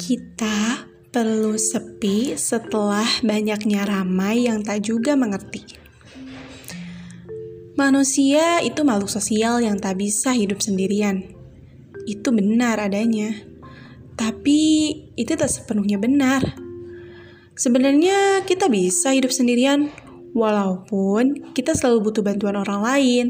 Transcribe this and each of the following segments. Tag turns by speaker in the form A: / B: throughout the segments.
A: Kita perlu sepi setelah banyaknya ramai yang tak juga mengerti. Manusia itu makhluk sosial yang tak bisa hidup sendirian. Itu benar adanya. Tapi itu tak sepenuhnya benar. Sebenarnya kita bisa hidup sendirian, walaupun kita selalu butuh bantuan orang lain.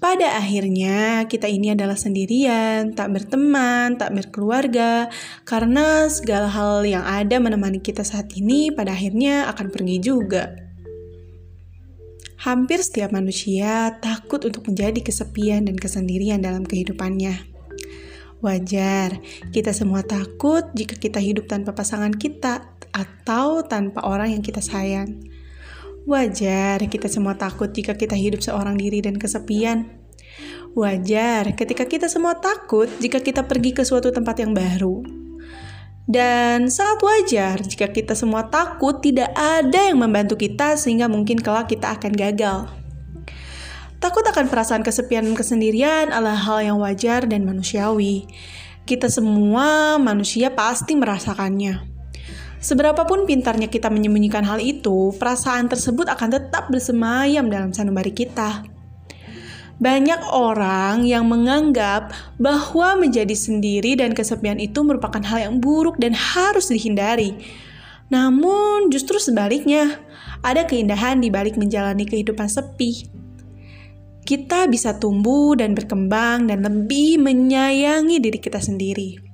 A: Pada akhirnya, kita ini adalah sendirian, tak berteman, tak berkeluarga, karena segala hal yang ada menemani kita saat ini pada akhirnya akan pergi juga. Hampir setiap manusia takut untuk menjadi kesepian dan kesendirian dalam kehidupannya. Wajar, kita semua takut jika kita hidup tanpa pasangan kita atau tanpa orang yang kita sayang. Wajar kita semua takut jika kita hidup seorang diri dan kesepian. Wajar ketika kita semua takut jika kita pergi ke suatu tempat yang baru. Dan sangat wajar jika kita semua takut tidak ada yang membantu kita sehingga mungkin kelak kita akan gagal. Takut akan perasaan kesepian dan kesendirian adalah hal yang wajar dan manusiawi. Kita semua manusia pasti merasakannya. Seberapapun pintarnya kita menyembunyikan hal itu, perasaan tersebut akan tetap bersemayam dalam sanubari kita. Banyak orang yang menganggap bahwa menjadi sendiri dan kesepian itu merupakan hal yang buruk dan harus dihindari. Namun, justru sebaliknya, ada keindahan di balik menjalani kehidupan sepi. Kita bisa tumbuh dan berkembang dan lebih menyayangi diri kita sendiri.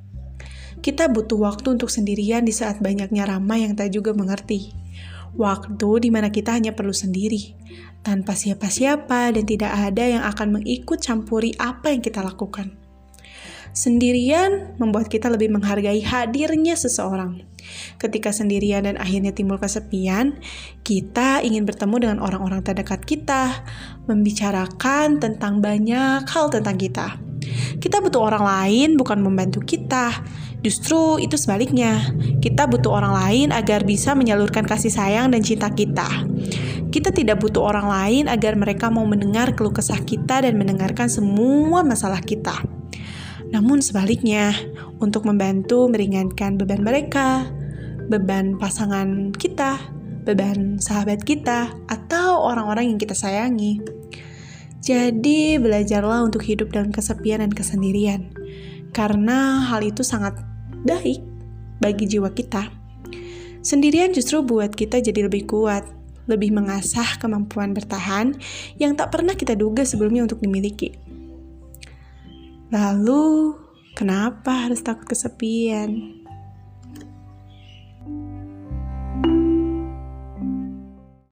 A: Kita butuh waktu untuk sendirian di saat banyaknya ramai yang tak juga mengerti. Waktu di mana kita hanya perlu sendiri, tanpa siapa-siapa dan tidak ada yang akan mengikut campuri apa yang kita lakukan. Sendirian membuat kita lebih menghargai hadirnya seseorang. Ketika sendirian dan akhirnya timbul kesepian, kita ingin bertemu dengan orang-orang terdekat kita, membicarakan tentang banyak hal tentang kita. Kita butuh orang lain bukan membantu kita. Justru itu sebaliknya. Kita butuh orang lain agar bisa menyalurkan kasih sayang dan cinta kita. Kita tidak butuh orang lain agar mereka mau mendengar keluh kesah kita dan mendengarkan semua masalah kita. Namun sebaliknya, untuk membantu meringankan beban mereka, beban pasangan kita, beban sahabat kita, atau orang-orang yang kita sayangi. Jadi, belajarlah untuk hidup dalam kesepian dan kesendirian, karena hal itu sangat baik bagi jiwa kita. Sendirian justru buat kita jadi lebih kuat, lebih mengasah kemampuan bertahan yang tak pernah kita duga sebelumnya untuk dimiliki. Lalu, kenapa harus takut kesepian?